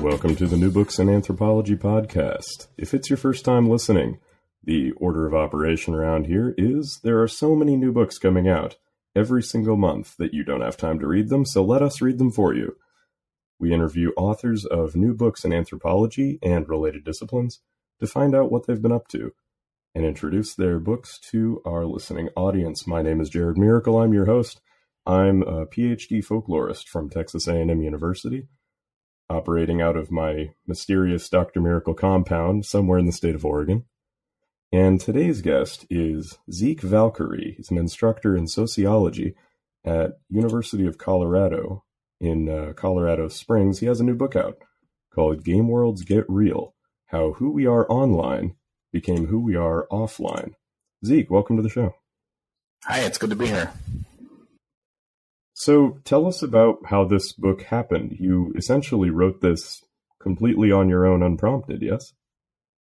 Welcome to the New Books in Anthropology podcast. If it's your first time listening, the order of operation around here is there are so many new books coming out every single month that you don't have time to read them, so let us read them for you. We interview authors of new books in anthropology and related disciplines to find out what they've been up to and introduce their books to our listening audience. My name is Jared Miracle. I'm your host. I'm a PhD folklorist from Texas A&M University operating out of my mysterious Dr. Miracle compound somewhere in the state of Oregon. And today's guest is Zek Valkyrie. He's an instructor in sociology at University of Colorado in uh, Colorado Springs. He has a new book out called Game Worlds Get Real: How Who We Are Online Became Who We Are Offline. Zeke, welcome to the show. Hi, it's good to be here. So tell us about how this book happened. You essentially wrote this completely on your own, unprompted, yes?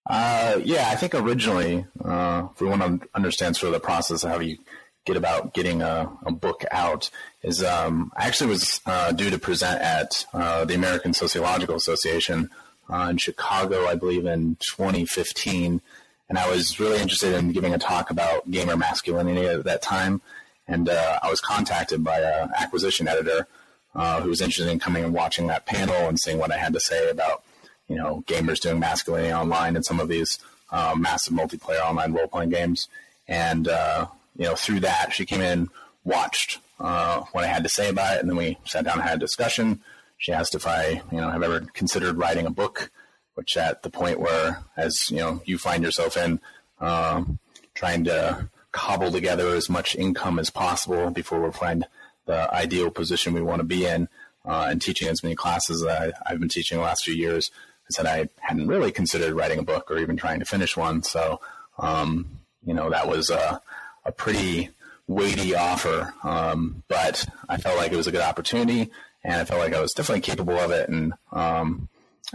Uh, yeah, I think originally, uh, if we want to understand sort of the process of how you get about getting a, a book out, is um, I actually was uh, due to present at uh, the American Sociological Association uh, in Chicago, I believe, in 2015. And I was really interested in giving a talk about gamer masculinity at that time. And uh, I was contacted by an acquisition editor uh, who was interested in coming and watching that panel and seeing what I had to say about, you know, gamers doing masculinity online and some of these uh, massive multiplayer online role playing games. And uh, you know, through that, she came in, watched uh, what I had to say about it, and then we sat down and had a discussion. She asked if I, you know, have ever considered writing a book, which at the point where, as you know, you find yourself in, um, trying to cobble together as much income as possible before we find the ideal position we want to be in. Uh, and teaching as many classes that I, have been teaching the last few years, I said I hadn't really considered writing a book or even trying to finish one. So, um, you know, that was a, a pretty weighty offer. Um, but I felt like it was a good opportunity and I felt like I was definitely capable of it. And um,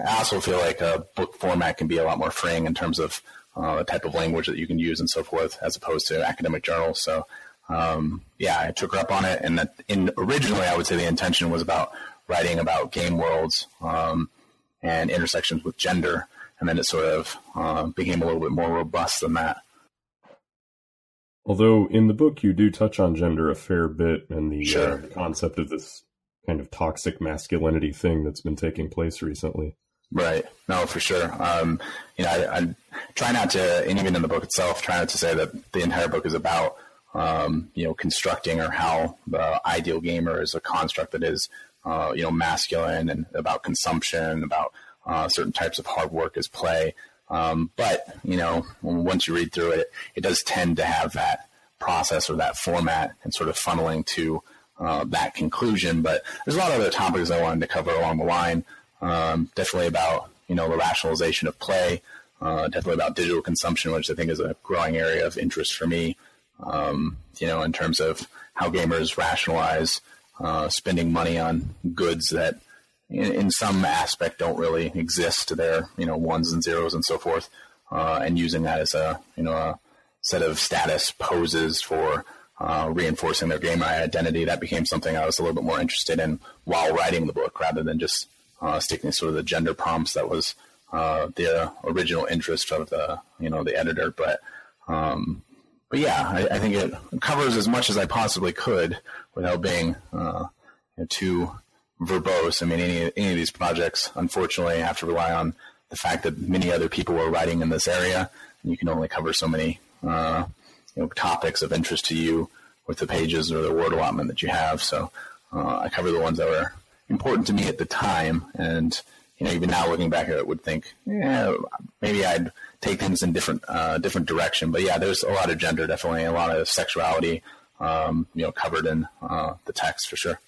I also feel like a book format can be a lot more freeing in terms of uh, the type of language that you can use and so forth, as opposed to academic journals. So, um, yeah, I took her up on it. And that in originally, I would say the intention was about writing about game worlds um, and intersections with gender, and then it sort of uh, became a little bit more robust than that. Although in the book you do touch on gender a fair bit and the sure. uh, concept of this kind of toxic masculinity thing that's been taking place recently. Right. No, for sure. Um, you know, I, I, try not to, and even in the book itself, try not to say that the entire book is about, um, you know, constructing or how the ideal gamer is a construct that is, uh, you know, masculine and about consumption, about uh, certain types of hard work as play. Um, but you know, once you read through it, it does tend to have that process or that format and sort of funneling to uh, that conclusion. But there's a lot of other topics I wanted to cover along the line. Um, definitely about you know the rationalization of play. Uh, definitely about digital consumption, which I think is a growing area of interest for me. Um, you know, in terms of how gamers rationalize uh, spending money on goods that, in, in, some aspect, don't really exist. They're you know ones and zeros and so forth, uh, and using that as a you know a set of status poses for uh, reinforcing their gamer identity. That became something I was a little bit more interested in while writing the book, rather than just sticking sort of the gender prompts that was uh, the original interest of the you know the editor. But um, but yeah, I, I, think it covers as much as I possibly could without being uh, you know, too verbose. I mean, any any of these projects, unfortunately, have to rely on the fact that many other people were writing in this area, and you can only cover so many uh, you know topics of interest to you with the pages or the word allotment that you have. So uh, I cover the ones that were important to me at the time. And, you know, even now looking back at it, would think, yeah, maybe I'd take things in different, uh, different direction. But yeah, there's a lot of gender, definitely a lot of sexuality, um, you know, covered in, uh, the text for sure.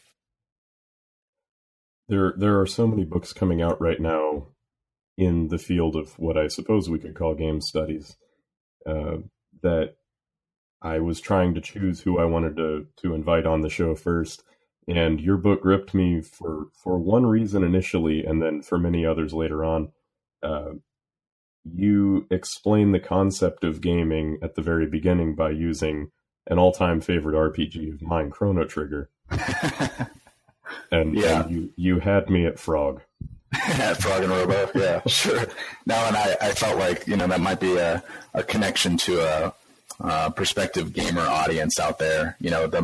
there there are so many books coming out right now in the field of what I suppose we could call game studies uh, that I was trying to choose who I wanted to to invite on the show first, and your book gripped me for for one reason initially, and then for many others later on. Uh, you explain the concept of gaming at the very beginning by using an all-time favorite RPG of mine, Chrono Trigger. and, yeah. and you you had me at Frog. Frog and Robo, yeah, sure. No, and I, I felt like you know that might be a, a connection to a, a prospective gamer audience out there. You know, the,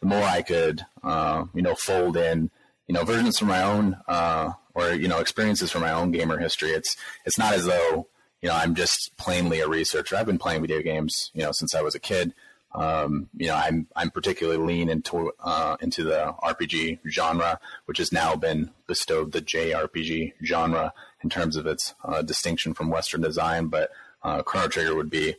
the more I could, uh, you know, fold in, you know, versions from my own, uh, or you know, experiences from my own gamer history. It's it's not as though you know I'm just plainly a researcher. I've been playing video games, you know, since I was a kid. Um, you know, I'm I'm particularly lean into uh, into the RPG genre, which has now been bestowed the JRPG genre in terms of its uh, distinction from Western design. But uh, Chrono Trigger would be uh,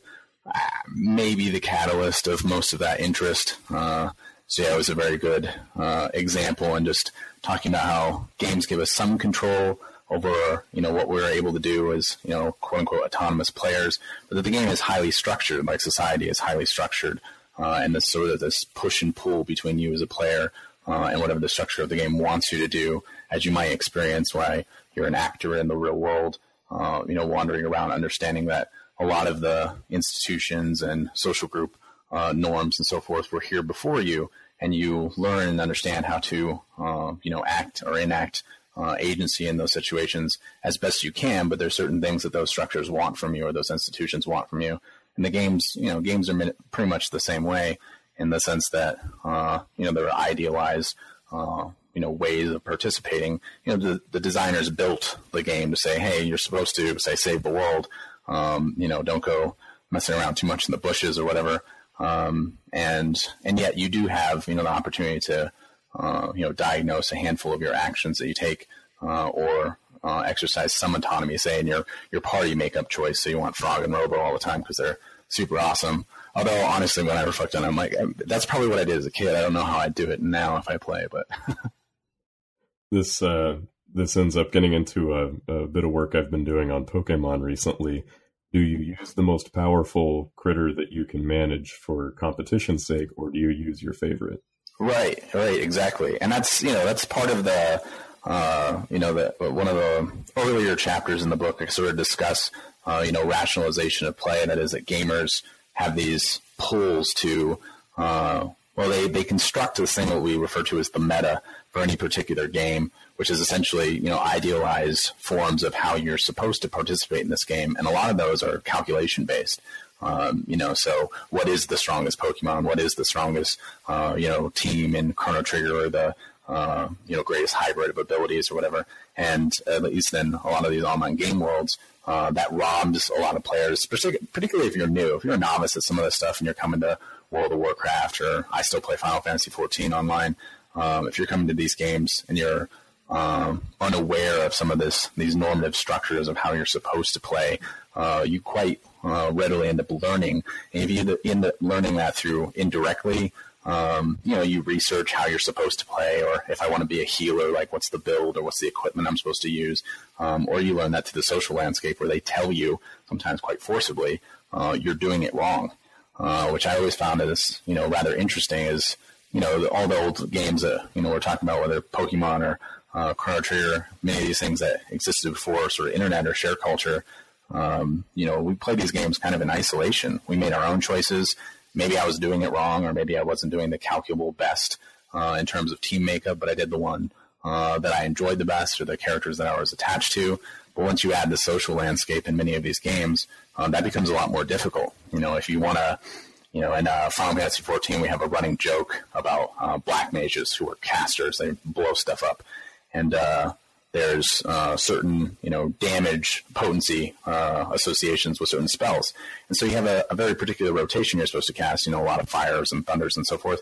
maybe the catalyst of most of that interest. Uh, so yeah, it was a very good uh, example, and just talking about how games give us some control over you know what we're able to do as you know quote unquote autonomous players, but that the game is highly structured, like society is highly structured, uh, and this sort of this push and pull between you as a player uh, and whatever the structure of the game wants you to do, as you might experience why you're an actor in the real world, uh, you know, wandering around, understanding that a lot of the institutions and social group uh, norms and so forth were here before you, and you learn and understand how to, uh, you know, act or enact uh, agency in those situations as best you can, but there's certain things that those structures want from you or those institutions want from you. And the games, you know, games are pretty much the same way in the sense that, uh, you know, they're idealized, uh, you know, ways of participating. You know, the, the, designers built the game to say, hey, you're supposed to, say, save the world. Um, you know, don't go messing around too much in the bushes or whatever. Um, and and yet you do have, you know, the opportunity to uh, you know, diagnose a handful of your actions that you take, uh, or uh, exercise some autonomy, say in your your party makeup choice. So you want Frog and Robo all the time because they're super awesome. Although honestly, when I reflect on it, I'm like, that's probably what I did as a kid. I don't know how I'd do it now if I play, but this uh, this ends up getting into a, a bit of work I've been doing on Pokemon recently. Do you use the most powerful critter that you can manage for competition's sake, or do you use your favorite? Right, right, exactly, and that's you know that's part of the uh, you know the one of the earlier chapters in the book. I sort of discuss uh, you know rationalization of play, and that is that gamers have these pulls to uh, well they they construct this thing that we refer to as the meta for any particular game, which is essentially you know idealized forms of how you're supposed to participate in this game, and a lot of those are calculation based. Um, you know, so what is the strongest Pokemon? What is the strongest, uh, you know, team in Chrono Trigger or the, uh, you know, greatest hybrid of abilities or whatever? And at least in a lot of these online game worlds, uh, that robs a lot of players, particularly if you're new. If you're a novice at some of this stuff and you're coming to World of Warcraft or I still play Final Fantasy 14 online. Um, if you're coming to these games and you're um, unaware of some of this these normative structures of how you're supposed to play, uh, you quite uh, readily end up learning. And if you end up learning that through indirectly, um, you know, you research how you're supposed to play, or if I want to be a healer, like what's the build or what's the equipment I'm supposed to use, um, or you learn that through the social landscape where they tell you, sometimes quite forcibly, uh, you're doing it wrong, uh, which I always found as you know rather interesting. Is you know all the old games that you know we're talking about, whether Pokemon or uh, Chrono many of these things that existed before sort of internet or share culture um, you know, we played these games kind of in isolation. We made our own choices. Maybe I was doing it wrong, or maybe I wasn't doing the calculable best uh, in terms of team makeup, but I did the one uh, that I enjoyed the best, or the characters that I was attached to. But once you add the social landscape in many of these games, uh, that becomes a lot more difficult. You know, if you want to, you know, in uh, Final Fantasy 14, we have a running joke about uh, black mages who are casters; they blow stuff up, and uh, there's uh, certain you know damage potency uh, associations with certain spells, and so you have a, a, very particular rotation you're supposed to cast. You know, a lot of fires and thunders and so forth,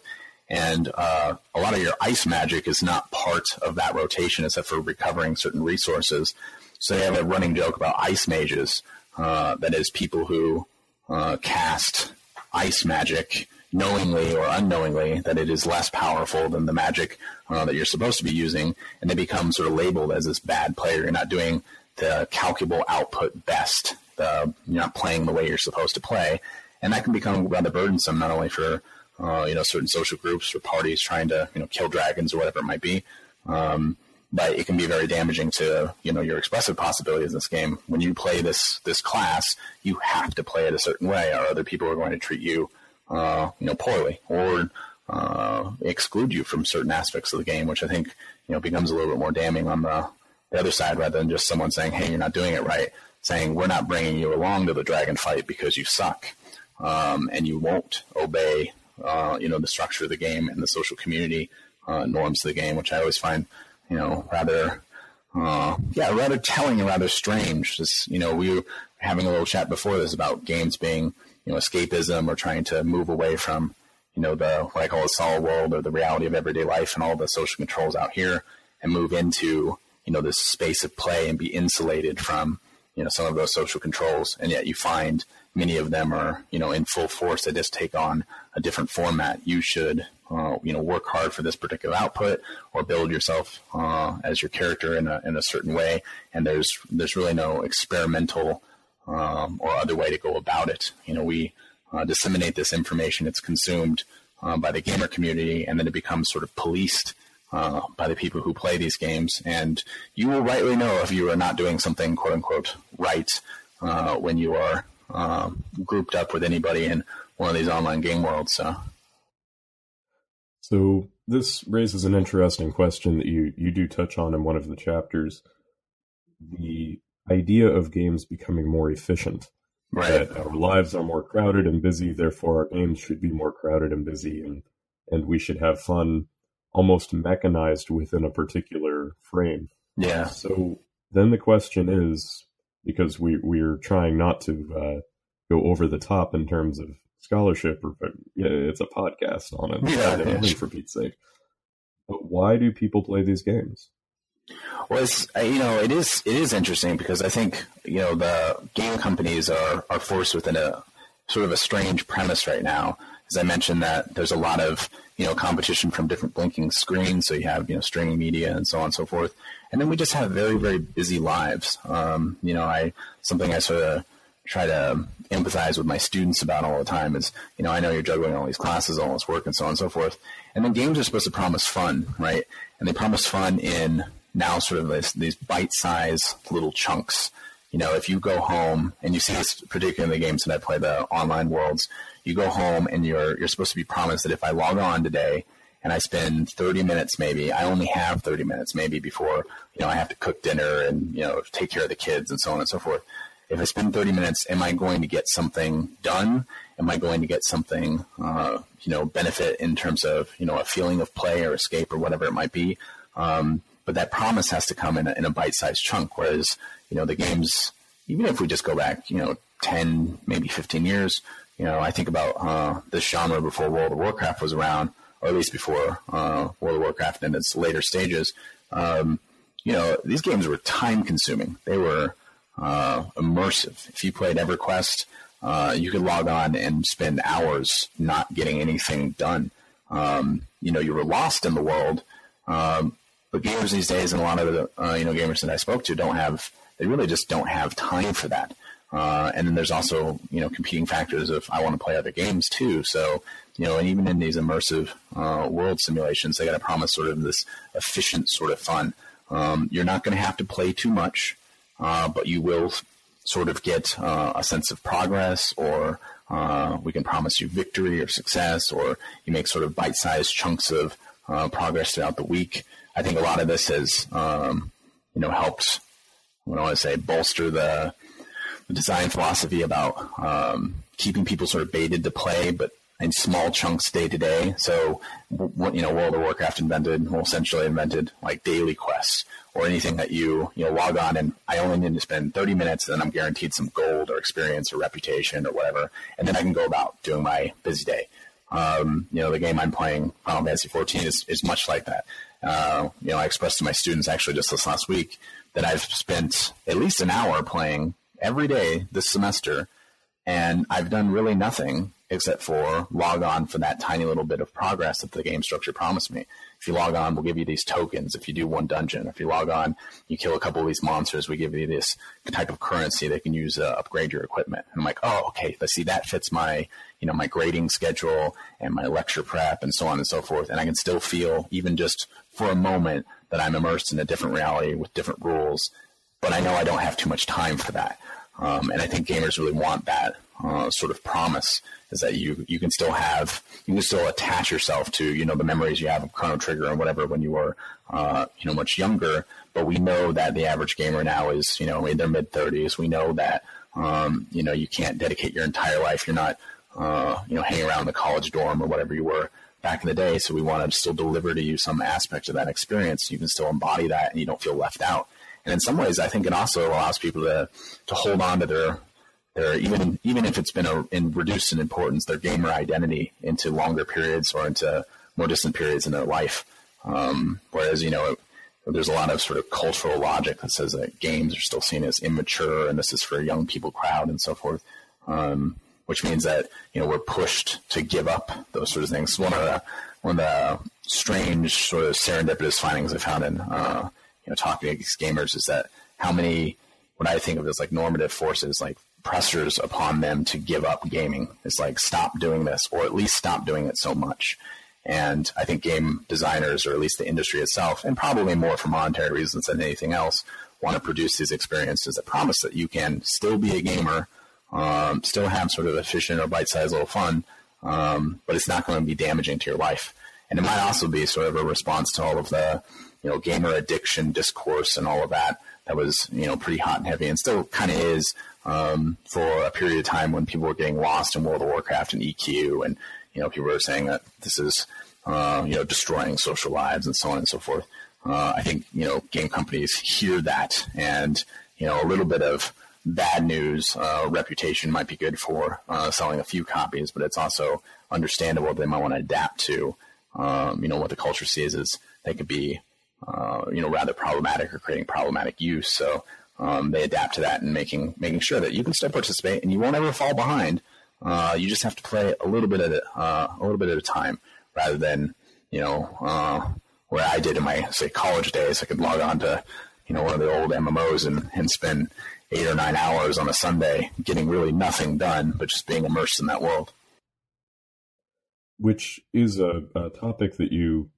and uh, a lot of your ice magic is not part of that rotation, except for recovering certain resources. So they have a running joke about ice mages, uh, that is people who uh, cast ice magic knowingly or unknowingly that it is less powerful than the magic uh, that you're supposed to be using, and they become sort of labeled as this bad player. You're not doing the calculable output best. The, you're not playing the way you're supposed to play, and that can become rather burdensome not only for uh, you know certain social groups or parties trying to you know kill dragons or whatever it might be. Um, but it can be very damaging to you know your expressive possibilities in this game. When you play this this class, you have to play it a certain way, or other people are going to treat you uh, you know poorly or uh, exclude you from certain aspects of the game, which I think you know becomes a little bit more damning on the the other side rather than just someone saying, "Hey, you're not doing it right." Saying we're not bringing you along to the dragon fight because you suck um, and you won't obey uh, you know the structure of the game and the social community uh, norms of the game, which I always find you know, rather, uh, yeah, rather telling and rather strange. Just, you know, we were having a little chat before this about games being, you know, escapism or trying to move away from, you know, the, what I call the solid world or the reality of everyday life and all the social controls out here and move into, you know, this space of play and be insulated from, you know, some of those social controls. And yet you find many of them are, you know, in full force. They just take on a different format. You should, uh, you know, work hard for this particular output or build yourself uh, as your character in a, in a certain way. And there's there's really no experimental um, or other way to go about it. You know, we uh, disseminate this information. It's consumed uh, by the gamer community, and then it becomes sort of policed. Uh, by the people who play these games, and you will rightly know if you are not doing something "quote unquote" right uh, when you are um, grouped up with anybody in one of these online game worlds. So so this raises an interesting question that you you do touch on in one of the chapters. The idea of games becoming more efficient. Right. That our lives are more crowded and busy, therefore our games should be more crowded and busy and and we should have fun almost mechanized within a particular frame. Yeah. So then the question is because we we're trying not to uh, go over the top in terms of scholarship or yeah, it's a podcast on it. Yeah, yeah. for Pete's sake. But why do people play these games? Well, it's you know it is it is interesting because I think you know the game companies are are forced within a sort of a strange premise right now. As I mentioned, that there's a lot of you know competition from different blinking screens, so you have you know streaming media and so on and so forth, and then we just have very very busy lives. Um, you know, I something I sort of try to empathize with my students about all the time is, you know, I know you're juggling all these classes, all this work, and so on and so forth. And then games are supposed to promise fun, right? And they promise fun in now sort of this, these bite-sized little chunks. You know, if you go home and you see this particularly in the games that I play, the online worlds, you go home and you're you're supposed to be promised that if I log on today and I spend 30 minutes maybe, I only have 30 minutes maybe before, you know, I have to cook dinner and, you know, take care of the kids and so on and so forth if I spend 30 minutes, am I going to get something done? Am I going to get something, uh, you know, benefit in terms of, you know, a feeling of play or escape or whatever it might be? Um, but that promise has to come in a, in a bite-sized chunk. Whereas, you know, the games, even if we just go back, you know, 10, maybe 15 years, you know, I think about uh, this genre before World of Warcraft was around, or at least before uh, World of Warcraft in its later stages. Um, you know, these games were time-consuming. They were uh, immersive. If you played EverQuest, uh, you could log on and spend hours not getting anything done. Um, you know, you were lost in the world. Um, but gamers these days, and a lot of the uh, you know gamers that I spoke to, don't have. They really just don't have time for that. Uh, and then there's also you know competing factors of I want to play other games too. So you know, and even in these immersive uh, world simulations, they got to promise sort of this efficient sort of fun. Um, you're not going to have to play too much uh, but you will sort of get uh, a sense of progress or uh, we can promise you victory or success or you make sort of bite-sized chunks of uh, progress throughout the week. I think a lot of this has, um, you know, helped, what I want to say, bolster the, the design philosophy about um, keeping people sort of baited to play, but in small chunks day to day. So, you know, World of Warcraft invented, well, essentially invented like daily quests or anything that you you know log on and I only need to spend 30 minutes, and then I'm guaranteed some gold or experience or reputation or whatever, and then I can go about doing my busy day. Um, you know, the game I'm playing, Final Fantasy 14, is is much like that. Uh, you know, I expressed to my students actually just this last week that I've spent at least an hour playing every day this semester And I've done really nothing except for log on for that tiny little bit of progress that the game structure promised me. If you log on, we'll give you these tokens. If you do one dungeon, if you log on, you kill a couple of these monsters, we give you this type of currency they can use to upgrade your equipment. And I'm like, oh, okay, let's see, that fits my, you know, my grading schedule and my lecture prep and so on and so forth. And I can still feel, even just for a moment, that I'm immersed in a different reality with different rules. But I know I don't have too much time for that. Um, and I think gamers really want that uh, sort of promise is that you you can still have you can still attach yourself to you know the memories you have of Chrono Trigger and whatever when you were uh, you know much younger. But we know that the average gamer now is you know in their mid thirties. We know that um, you know you can't dedicate your entire life. You're not uh, you know hanging around the college dorm or whatever you were back in the day. So we want to still deliver to you some aspect of that experience. You can still embody that, and you don't feel left out. And in some ways, I think it also allows people to to hold on to their their even even if it's been a, in reduced in importance, their gamer identity into longer periods or into more distant periods in their life. Um, whereas you know there's a lot of sort of cultural logic that says that games are still seen as immature and this is for a young people crowd and so forth. Um, which means that you know we're pushed to give up those sort of things. One of the one of the strange sort of serendipitous findings I found in uh, you know talking to these gamers is that how many what I think of as like normative forces like pressures upon them to give up gaming. It's like stop doing this, or at least stop doing it so much. And I think game designers, or at least the industry itself, and probably more for monetary reasons than anything else, want to produce these experiences that promise that you can still be a gamer, um, still have sort of efficient or bite-sized little fun, um, but it's not going to be damaging to your life. And it might also be sort of a response to all of the, you know, gamer addiction discourse and all of that that was, you know, pretty hot and heavy and still kind of is um, for a period of time when people were getting lost in World of Warcraft and EQ, and you know people were saying that this is uh, you know destroying social lives and so on and so forth. Uh, I think you know game companies hear that, and you know a little bit of bad news uh, reputation might be good for uh, selling a few copies, but it's also understandable they might want to adapt to um, you know what the culture sees as they could be uh, you know rather problematic or creating problematic use. So um, they adapt to that and making making sure that you can still participate and you won't ever fall behind. Uh, you just have to play a little bit at a, uh, a little bit at a time, rather than you know uh, where I did in my say college days. I could log on to you know one of the old MMOs and and spend eight or nine hours on a Sunday getting really nothing done, but just being immersed in that world. Which is a, a topic that you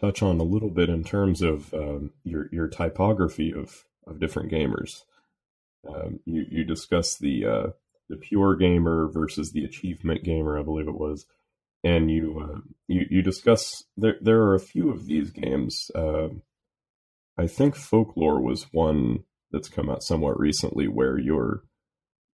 touch on a little bit in terms of um, your your typology of of different gamers. Um, you you discuss the uh, the pure gamer versus the achievement gamer, I believe it was, and you uh, you you discuss there there are a few of these games. Uh, I think Folklore was one that's come out somewhat recently, where you're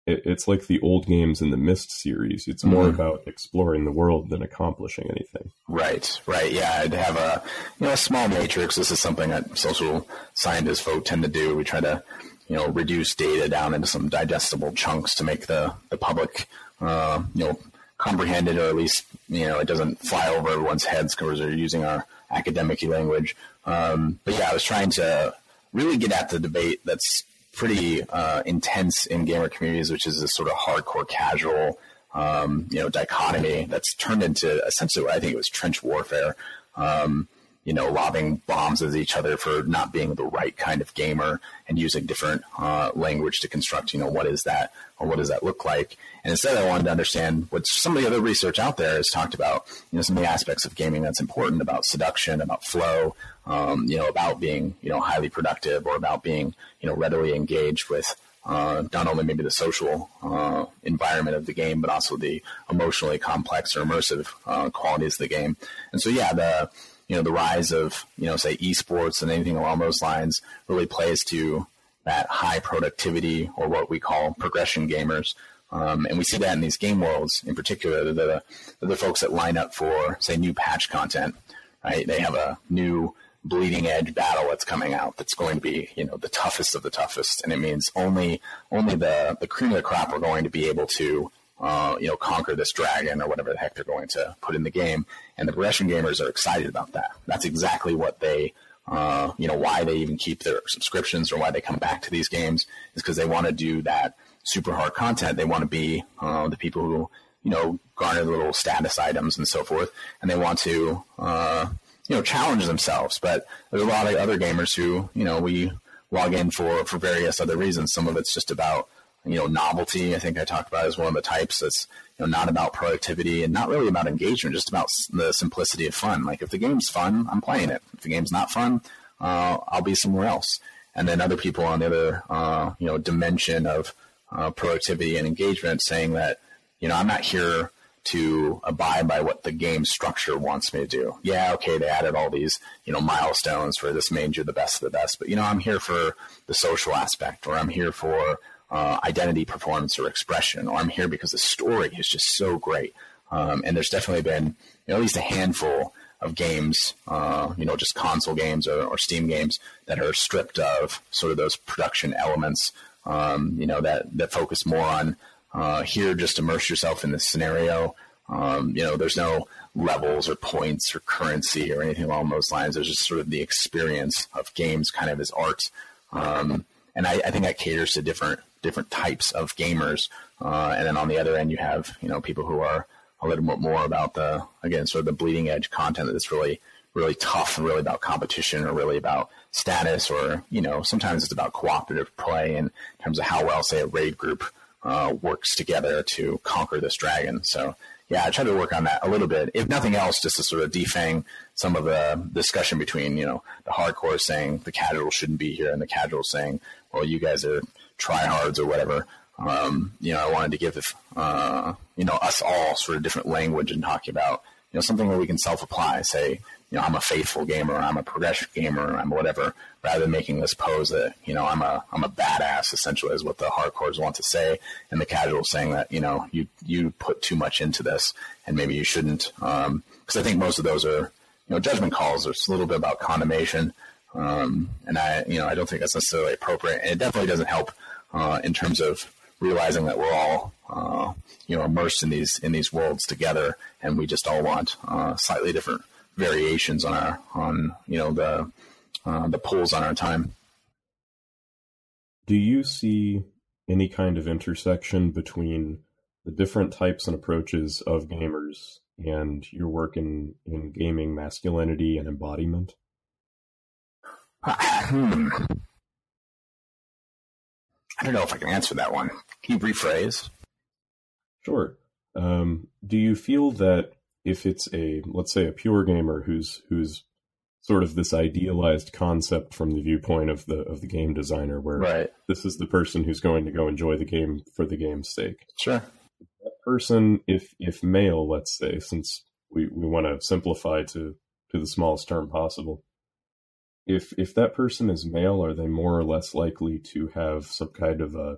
it, it's like the old games in the Myst series. It's more mm-hmm. about exploring the world than accomplishing anything. Right, right. Yeah, I'd have a you know a small matrix. This is something that social scientists folk tend to do. We try to you know reduce data down into some digestible chunks to make the the public uh, you know comprehended, or at least you know it doesn't fly over everyone's heads because they're using our academic language. Um, but yeah, I was trying to really get at the debate that's pretty uh, intense in gamer communities, which is this sort of hardcore casual, um, you know, dichotomy that's turned into essentially what I think it was trench warfare. Um, you know, lobbing bombs at each other for not being the right kind of gamer and using different uh, language to construct, you know, what is that or what does that look like? And instead, I wanted to understand what some of the other research out there has talked about, you know, some of the aspects of gaming that's important about seduction, about flow, um, you know, about being, you know, highly productive or about being, you know, readily engaged with uh, not only maybe the social uh, environment of the game, but also the emotionally complex or immersive uh, qualities of the game. And so, yeah, the you know, the rise of, you know, say esports and anything along those lines really plays to that high productivity or what we call progression gamers. Um, and we see that in these game worlds in particular, the, the, the folks that line up for, say, new patch content, right? They have a new bleeding edge battle that's coming out that's going to be, you know, the toughest of the toughest. And it means only, only the, the cream of the crop are going to be able to uh, you know, conquer this dragon or whatever the heck they're going to put in the game. And the progression gamers are excited about that. That's exactly what they, uh, you know, why they even keep their subscriptions or why they come back to these games is because they want to do that, super hard content. They want to be uh, the people who you know garner the little status items and so forth, and they want to uh, you know challenge themselves. But there's a lot of other gamers who you know we log in for for various other reasons. Some of it's just about you know novelty. I think I talked about as one of the types that's you know not about productivity and not really about engagement, just about the simplicity of fun. Like if the game's fun, I'm playing it. If the game's not fun, uh, I'll be somewhere else. And then other people on the other uh, you know dimension of uh, productivity and engagement saying that you know I'm not here to abide by what the game structure wants me to do. Yeah, okay, they added all these, you know, milestones for this made you the best of the best, but you know, I'm here for the social aspect, or I'm here for uh, identity, performance, or expression, or I'm here because the story is just so great. Um, and there's definitely been you know, at least a handful of games, uh, you know, just console games or, or, Steam games that are stripped of sort of those production elements, um, you know, that that focus more on uh, here, just immerse yourself in this scenario. Um, you know, there's no levels or points or currency or anything along those lines. There's just sort of the experience of games kind of as art. Um, and I, I, think that caters to different different types of gamers. Uh, and then on the other end, you have you know people who are a little bit more about the again sort of the bleeding edge content that's really really tough and really about competition or really about status or you know sometimes it's about cooperative play in terms of how well say a raid group uh, works together to conquer this dragon. So yeah, I try to work on that a little bit. If nothing else, just to sort of defang some of the discussion between, you know, the hardcore saying the casual shouldn't be here and the casual saying, well, you guys are tryhards or whatever. Um, you know, I wanted to give, uh, you know, us all sort of different language and talking about, you know, something where we can self-apply, say, you know, I'm a faithful gamer, I'm a progressive gamer, I'm whatever, rather than making this pose that, you know, I'm a, I'm a badass essentially is what the hardcores want to say. And the casual saying that, you know, you, you put too much into this and maybe you shouldn't. Um, cause I think most of those are, you know, judgment calls. There's a little bit about condemnation. Um, and I, you know, I don't think that's necessarily appropriate. And it definitely doesn't help, uh, in terms of realizing that we're all, uh, you know, immersed in these, in these worlds together and we just all want, uh, slightly different variations on our on you know the uh, the pulls on our time. Do you see any kind of intersection between the different types and approaches of gamers and your work in, in gaming masculinity and embodiment? I don't know if I can answer that one. Can you rephrase? Sure. Um, do you feel that if it's a let's say a pure gamer who's who's sort of this idealized concept from the viewpoint of the of the game designer where right. this is the person who's going to go enjoy the game for the game's sake. Sure. That person if if male, let's say, since we, we want to simplify to to the smallest term possible. If if that person is male, are they more or less likely to have some kind of a,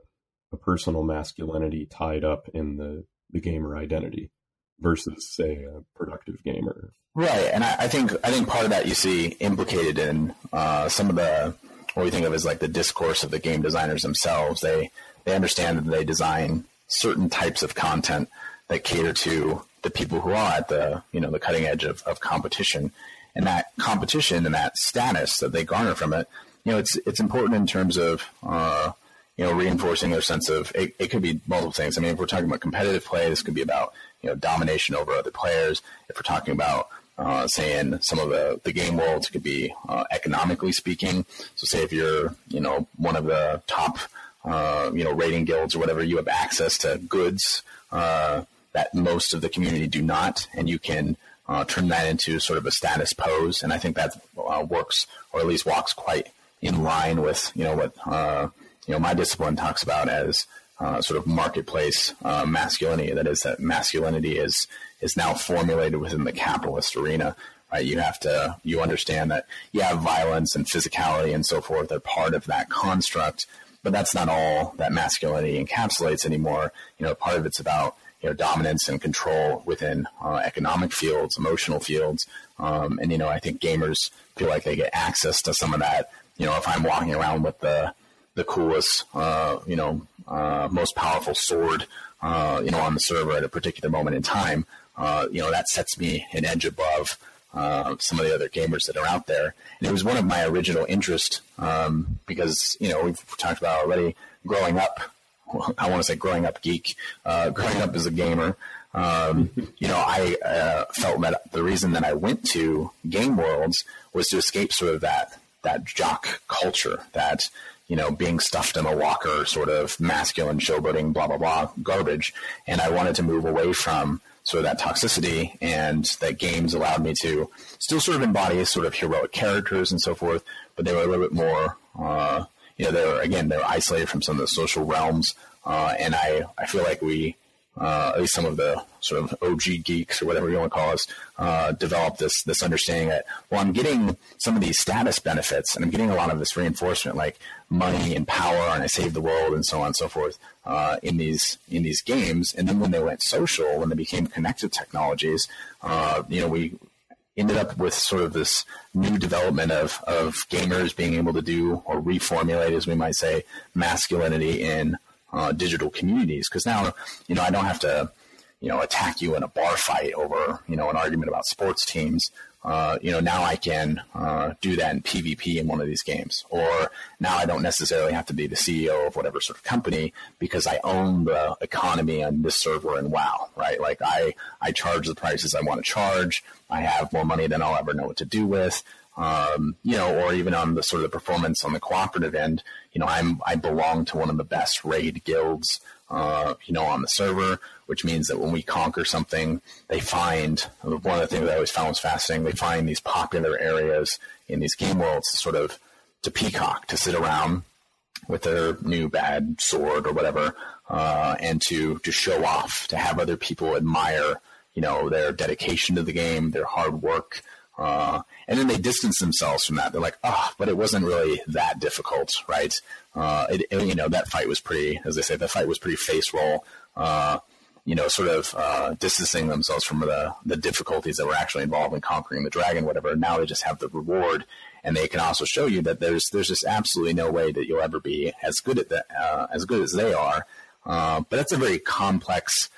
a personal masculinity tied up in the, the gamer identity? versus say a productive gamer. Right, and I, I think I think part of that you see implicated in uh, some of the what we think of as like the discourse of the game designers themselves. They they understand that they design certain types of content that cater to the people who are at the you know the cutting edge of, of competition, and that competition and that status that they garner from it. You know, it's it's important in terms of uh, you know reinforcing their sense of it, it could be multiple things. I mean, if we're talking about competitive play, this could be about you know domination over other players. If we're talking about uh, saying some of the, the game worlds it could be uh, economically speaking. So say if you're, you know, one of the top, uh, you know, raiding guilds or whatever, you have access to goods uh, that most of the community do not, and you can uh, turn that into sort of a status pose. And I think that uh, works, or at least walks quite in line with, you know, what, you know, my discipline talks about as uh, sort of marketplace uh, masculinity. That is, that masculinity is is now formulated within the capitalist arena. Right? You have to you understand that yeah, violence and physicality and so forth are part of that construct, but that's not all that masculinity encapsulates anymore. You know, part of it's about you know dominance and control within uh, economic fields, emotional fields, um, and you know I think gamers feel like they get access to some of that. You know, if I'm walking around with the the coolest, uh, you know, uh, most powerful sword, uh, you know, on the server at a particular moment in time, uh, you know, that sets me an edge above uh, some of the other gamers that are out there. And it was one of my original interests um, because, you know, we've talked about already growing up I want to say growing up geek, uh, growing up as a gamer, um, you know, I uh, felt that the reason that I went to game worlds was to escape sort of that that jock culture, that you know, being stuffed in a locker, sort of masculine showboating, blah blah blah, garbage. And I wanted to move away from sort of that toxicity, and that games allowed me to still sort of embody sort of heroic characters and so forth, but they were a little bit more. Uh, you know, they're again they're isolated from some of the social realms, uh, and I I feel like we uh, at least some of the sort of OG geeks or whatever you want to call us, uh, develop this this understanding that well, I'm getting some of these status benefits, and I'm getting a lot of this reinforcement, like money and power, and I save the world, and so on and so forth, uh, in these in these games. And then when they went social, when they became connected technologies, uh, you know, we ended up with sort of this new development of of gamers being able to do or reformulate, as we might say, masculinity in uh, digital communities because now you know I don't have to you know attack you in a bar fight over you know an argument about sports teams. Uh, you know now I can uh, do that in PvP in one of these games, or now I don't necessarily have to be the CEO of whatever sort of company because I own the economy on this server in WoW, right? Like I I charge the prices I want to charge. I have more money than I'll ever know what to do with um, you know, or even on the sort of the performance on the cooperative end, you know, I'm I belong to one of the best raid guilds, uh, you know, on the server, which means that when we conquer something, they find one of the things I always found was fascinating. They find these popular areas in these game worlds to sort of to peacock to sit around with their new bad sword or whatever, uh, and to to show off, to have other people admire, you know, their dedication to the game, their hard work. Uh, and then they distance themselves from that. They're like, oh, but it wasn't really that difficult, right? Uh, it, it, you know, that fight was pretty, as they say, the fight was pretty face roll. Uh, you know, sort of uh, distancing themselves from the the difficulties that were actually involved in conquering the dragon, whatever. Now they just have the reward, and they can also show you that there's there's just absolutely no way that you'll ever be as good at that uh, as good as they are. Uh, but that's a very complex,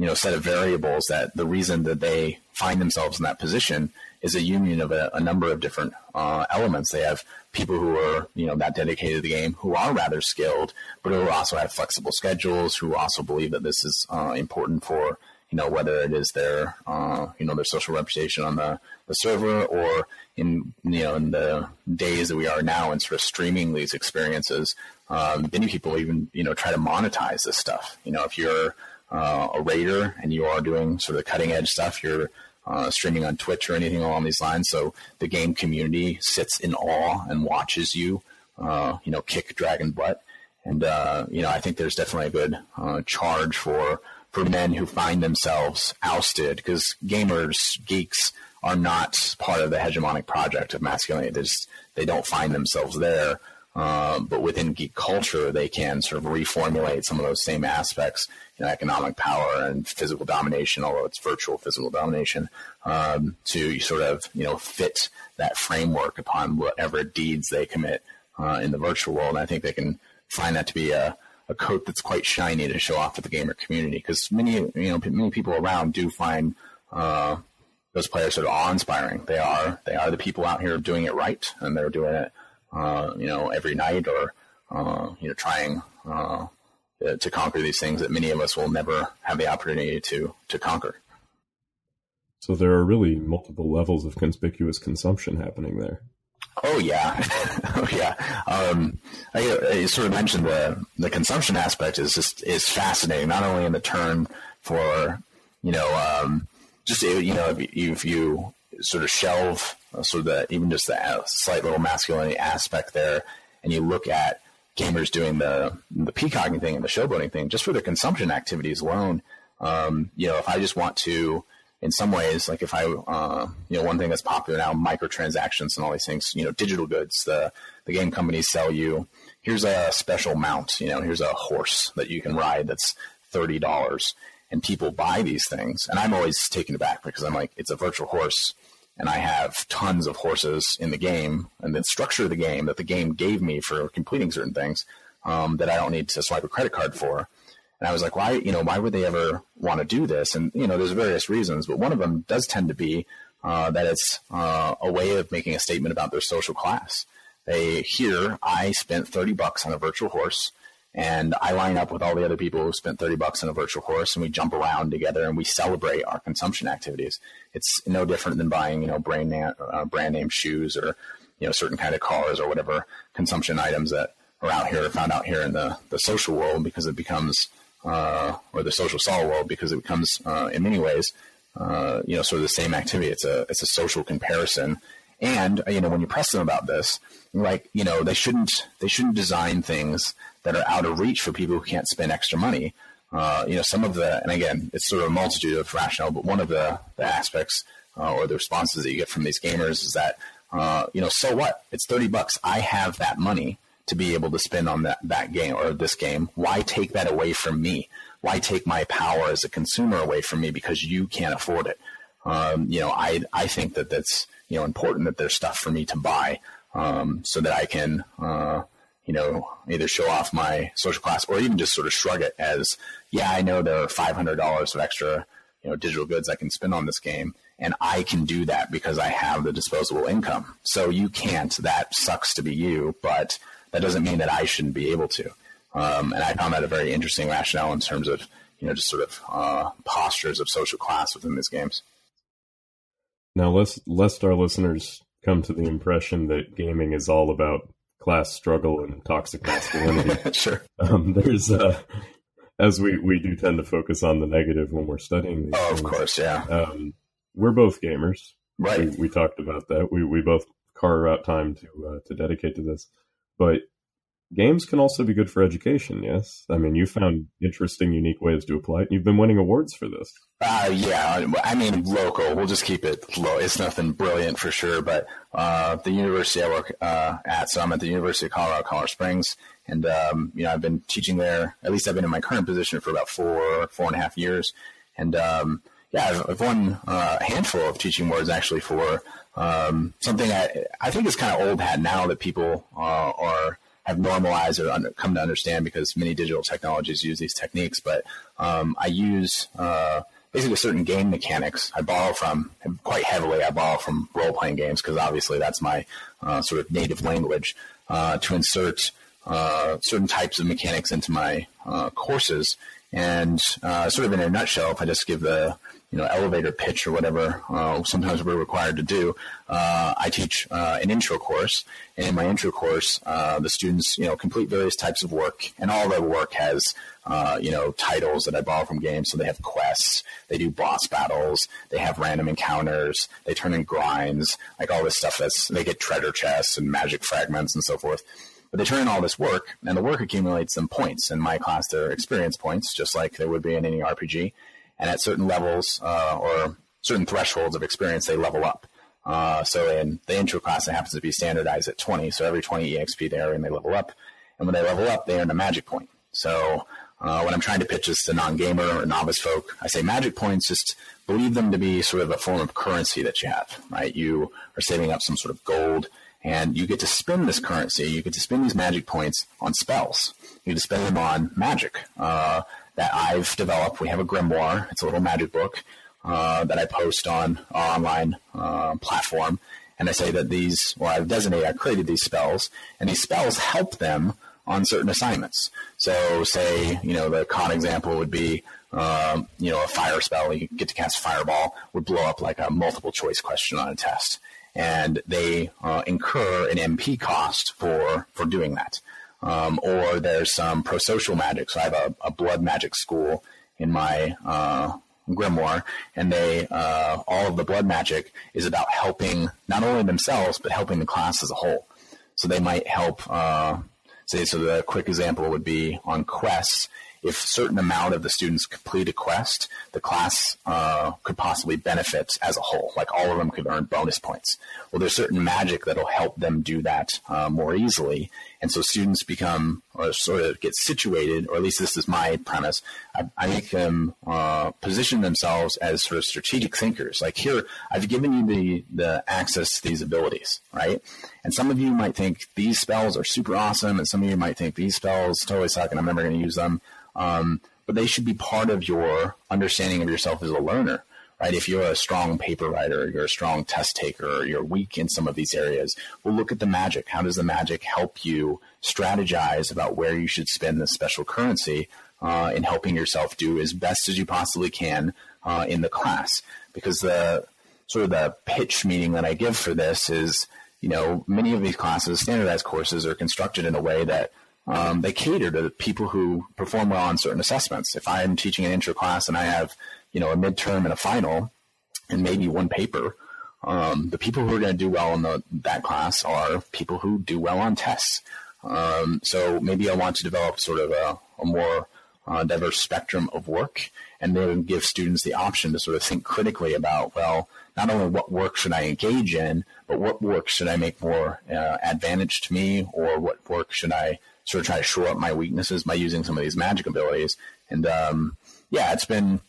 you know, set of variables. That the reason that they find themselves in that position is a union of a, a number of different uh, elements. They have people who are you know that dedicated to the game, who are rather skilled, but who also have flexible schedules, who also believe that this is uh, important for you know whether it is their uh, you know their social reputation on the, the server or in you know in the days that we are now in sort of streaming these experiences. Um, many people even you know try to monetize this stuff. You know if you're uh, a raider and you are doing sort of cutting edge stuff, you're uh, streaming on Twitch or anything along these lines. So the game community sits in awe and watches you, uh, you know, kick dragon butt. And uh, you know, I think there's definitely a good uh, charge for for men who find themselves ousted because gamers, geeks are not part of the hegemonic project of masculinity. They just they don't find themselves there. Um, but within geek culture, they can sort of reformulate some of those same aspects, you know, economic power and physical domination, although it's virtual physical domination, um, to sort of you know fit that framework upon whatever deeds they commit uh, in the virtual world. And I think they can find that to be a, a coat that's quite shiny to show off to the gamer community because many you know many people around do find uh, those players sort of awe-inspiring. They are they are the people out here doing it right, and they're doing it uh, you know, every night or, uh, you know, trying uh, to conquer these things that many of us will never have the opportunity to, to conquer. So there are really multiple levels of conspicuous consumption happening there. Oh yeah, oh yeah. Um, I, I, sort of mentioned the the consumption aspect is just is fascinating. Not only in the turn for you know um, just you know if you, if you sort of shelve sort of the, even just the uh, slight little masculinity aspect there, and you look at gamers doing the the peacocking thing and the showboating thing, just for the consumption activities alone. Um, you know, if I just want to, in some ways, like if I, uh, you know, one thing that's popular now, microtransactions and all these things, you know, digital goods. The the game companies sell you. Here's a special mount. You know, here's a horse that you can ride that's thirty dollars, and people buy these things. And I'm always taken aback because I'm like, it's a virtual horse and I have tons of horses in the game and the structure of the game that the game gave me for completing certain things um, that I don't need to swipe a credit card for. And I was like, why, you know, why would they ever want to do this? And, you know, there's various reasons, but one of them does tend to be uh, that it's uh, a way of making a statement about their social class. They hear I spent 30 bucks on a virtual horse and I line up with all the other people who spent 30 bucks on a virtual course and we jump around together and we celebrate our consumption activities. It's no different than buying, you know, brand name, uh, brand name shoes or, you know, certain kind of cars or whatever consumption items that are out here, found out here in the, the social world because it becomes, uh, or the social solid world because it becomes, uh, in many ways, uh, you know, sort of the same activity. It's a, it's a social comparison. And, you know, when you press them about this, like, you know, they shouldn't, they shouldn't design things that are out of reach for people who can't spend extra money. Uh, you know, some of the, and again, it's sort of a multitude of rationale, but one of the, the aspects uh, or the responses that you get from these gamers is that, uh, you know, so what? It's 30 bucks. I have that money to be able to spend on that, that game or this game. Why take that away from me? Why take my power as a consumer away from me because you can't afford it? Um, you know, I, I think that that's, you know, important that there's stuff for me to buy, um, so that I can, uh, you know, either show off my social class or even just sort of shrug it as, yeah, I know there are $500 of extra, you know, digital goods I can spend on this game. And I can do that because I have the disposable income. So you can't. That sucks to be you, but that doesn't mean that I shouldn't be able to. Um, and I found that a very interesting rationale in terms of, you know, just sort of uh, postures of social class within these games. Now, lest, lest our listeners come to the impression that gaming is all about class struggle and toxic masculinity. sure. Um, there's, uh, as we, we do tend to focus on the negative when we're studying these. Oh, things. of course, yeah. Um, we're both gamers. Right. We, we, talked about that. We, we both carve out time to, uh, to dedicate to this. But games can also be good for education. Yes, I mean you found interesting, unique ways to apply it. You've been winning awards for this. Uh, yeah, I mean local. We'll just keep it low. It's nothing brilliant for sure, but uh, the university I work uh, at, so I'm at the University of Colorado, Colorado Springs, and um, you know I've been teaching there. At least I've been in my current position for about four, four and a half years, and um, yeah, I've, I've won uh, a handful of teaching awards actually for um, something I, I think is kind of old hat now that people uh, are have normalized or under, come to understand because many digital technologies use these techniques. But um, I use uh, basically certain game mechanics. I borrow from quite heavily. I borrow from role playing games because obviously that's my uh, sort of native language uh, to insert uh, certain types of mechanics into my uh, courses. And uh, sort of in a nutshell, if I just give the you know elevator pitch or whatever uh, sometimes we're required to do uh, i teach uh, an intro course. And in my intro course uh, the students you know complete various types of work. And all their work has uh, you know titles that i borrow from games. So they have quests they do boss battles they have random encounters they turn in grinds like all this stuff that's they get treasure chests and magic fragments and so forth. But they turn in all this work, and the work accumulates some points. In my class, they're experience points, just like there would be in any RPG and at certain levels uh, or certain thresholds of experience, they level up. Uh, so in the intro class, it happens to be standardized at 20. So every 20 EXP they earn, they level up. And when they level up, they earn a magic point. So uh, when I'm trying to pitch this to non-gamer or novice folk, I say magic points, just believe them to be sort of a form of currency that you have, right? You are saving up some sort of gold and you get to spend this currency. You get to spend these magic points on spells. You get to spend them on magic. Uh, that I've developed. We have a grimoire. It's a little magic book uh, that I post on our online uh, platform. And I say that these, well, I've designated, I created these spells, and these spells help them on certain assignments. So, say, you know, the con example would be, um, you know, a fire spell. You get to cast Fireball would blow up like a multiple choice question on a test, and they uh, incur an MP cost for for doing that. Um, or there's some pro-social magic. So I have a, a blood magic school in my uh, grimoire, and they uh, all of the blood magic is about helping not only themselves but helping the class as a whole. So they might help. Uh, say, so the quick example would be on quests if certain amount of the students complete a quest, the class uh, could possibly benefit as a whole. Like all of them could earn bonus points. Well, there's certain magic that'll help them do that uh, more easily, and so students become or sort of get situated, or at least this is my premise. I, I make them uh, position themselves as sort of strategic thinkers. Like here, I've given you the the access to these abilities, right? And some of you might think these spells are super awesome, and some of you might think these spells totally suck, and I'm never going to use them. Um, but they should be part of your understanding of yourself as a learner, right? If you're a strong paper writer, you're a strong test taker, you're weak in some of these areas, we'll look at the magic. How does the magic help you strategize about where you should spend this special currency uh, in helping yourself do as best as you possibly can uh, in the class? Because the sort of the pitch meeting that I give for this is, you know, many of these classes, standardized courses, are constructed in a way that um, they cater to the people who perform well on certain assessments. If I'm teaching an intro class and I have, you know, a midterm and a final, and maybe one paper, um, the people who are going to do well in the, that class are people who do well on tests. Um, so maybe I want to develop sort of a, a more uh, diverse spectrum of work and then give students the option to sort of think critically about, well, not only what work should I engage in, but what work should I make more uh, advantage to me or what work should I sort of try to shore up my weaknesses by using some of these magic abilities. And um, yeah, it's been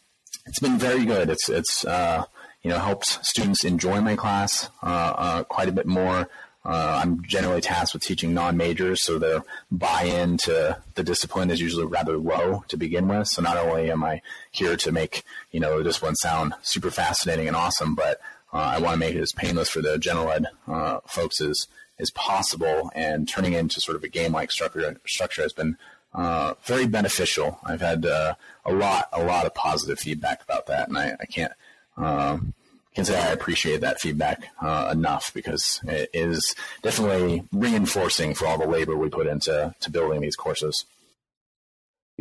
it's been very good. It's it's uh, you know helps students enjoy my class uh, uh, quite a bit more. Uh, I'm generally tasked with teaching non-majors, so their buy-in to the discipline is usually rather low to begin with. So not only am I here to make you know this one sound super fascinating and awesome, but uh, I want to make it as painless for the general ed uh, folks as as possible. And turning into sort of a game-like structure structure has been uh, very beneficial. I've had uh, a lot a lot of positive feedback about that, and I, I can't. Um, can say I appreciate that feedback uh, enough because it is definitely reinforcing for all the labor we put into to building these courses.